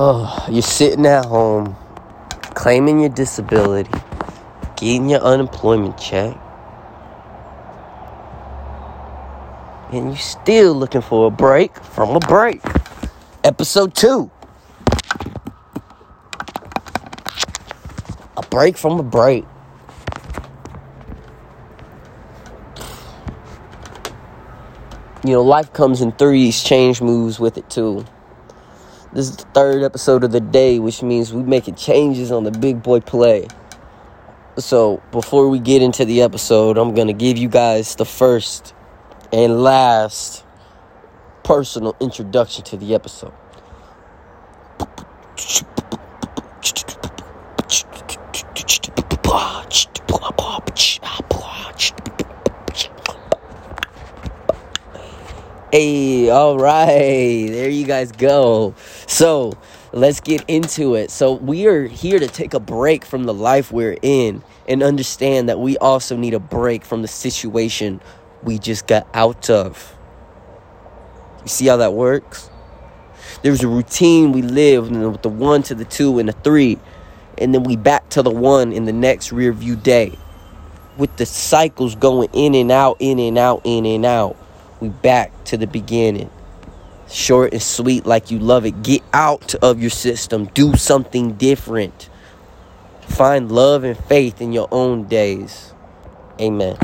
Oh, you're sitting at home, claiming your disability, getting your unemployment check, and you're still looking for a break from a break. Episode 2. A break from a break. You know, life comes in threes, change moves with it too. This is the third episode of the day, which means we making changes on the big boy play. So before we get into the episode, I'm gonna give you guys the first and last personal introduction to the episode. Hey, all right. There you guys go. So, let's get into it. So, we are here to take a break from the life we're in and understand that we also need a break from the situation we just got out of. You see how that works? There's a routine we live with the one to the two and the three, and then we back to the one in the next rear view day. With the cycles going in and out, in and out, in and out we back to the beginning. Short and sweet, like you love it. Get out of your system. Do something different. Find love and faith in your own days. Amen.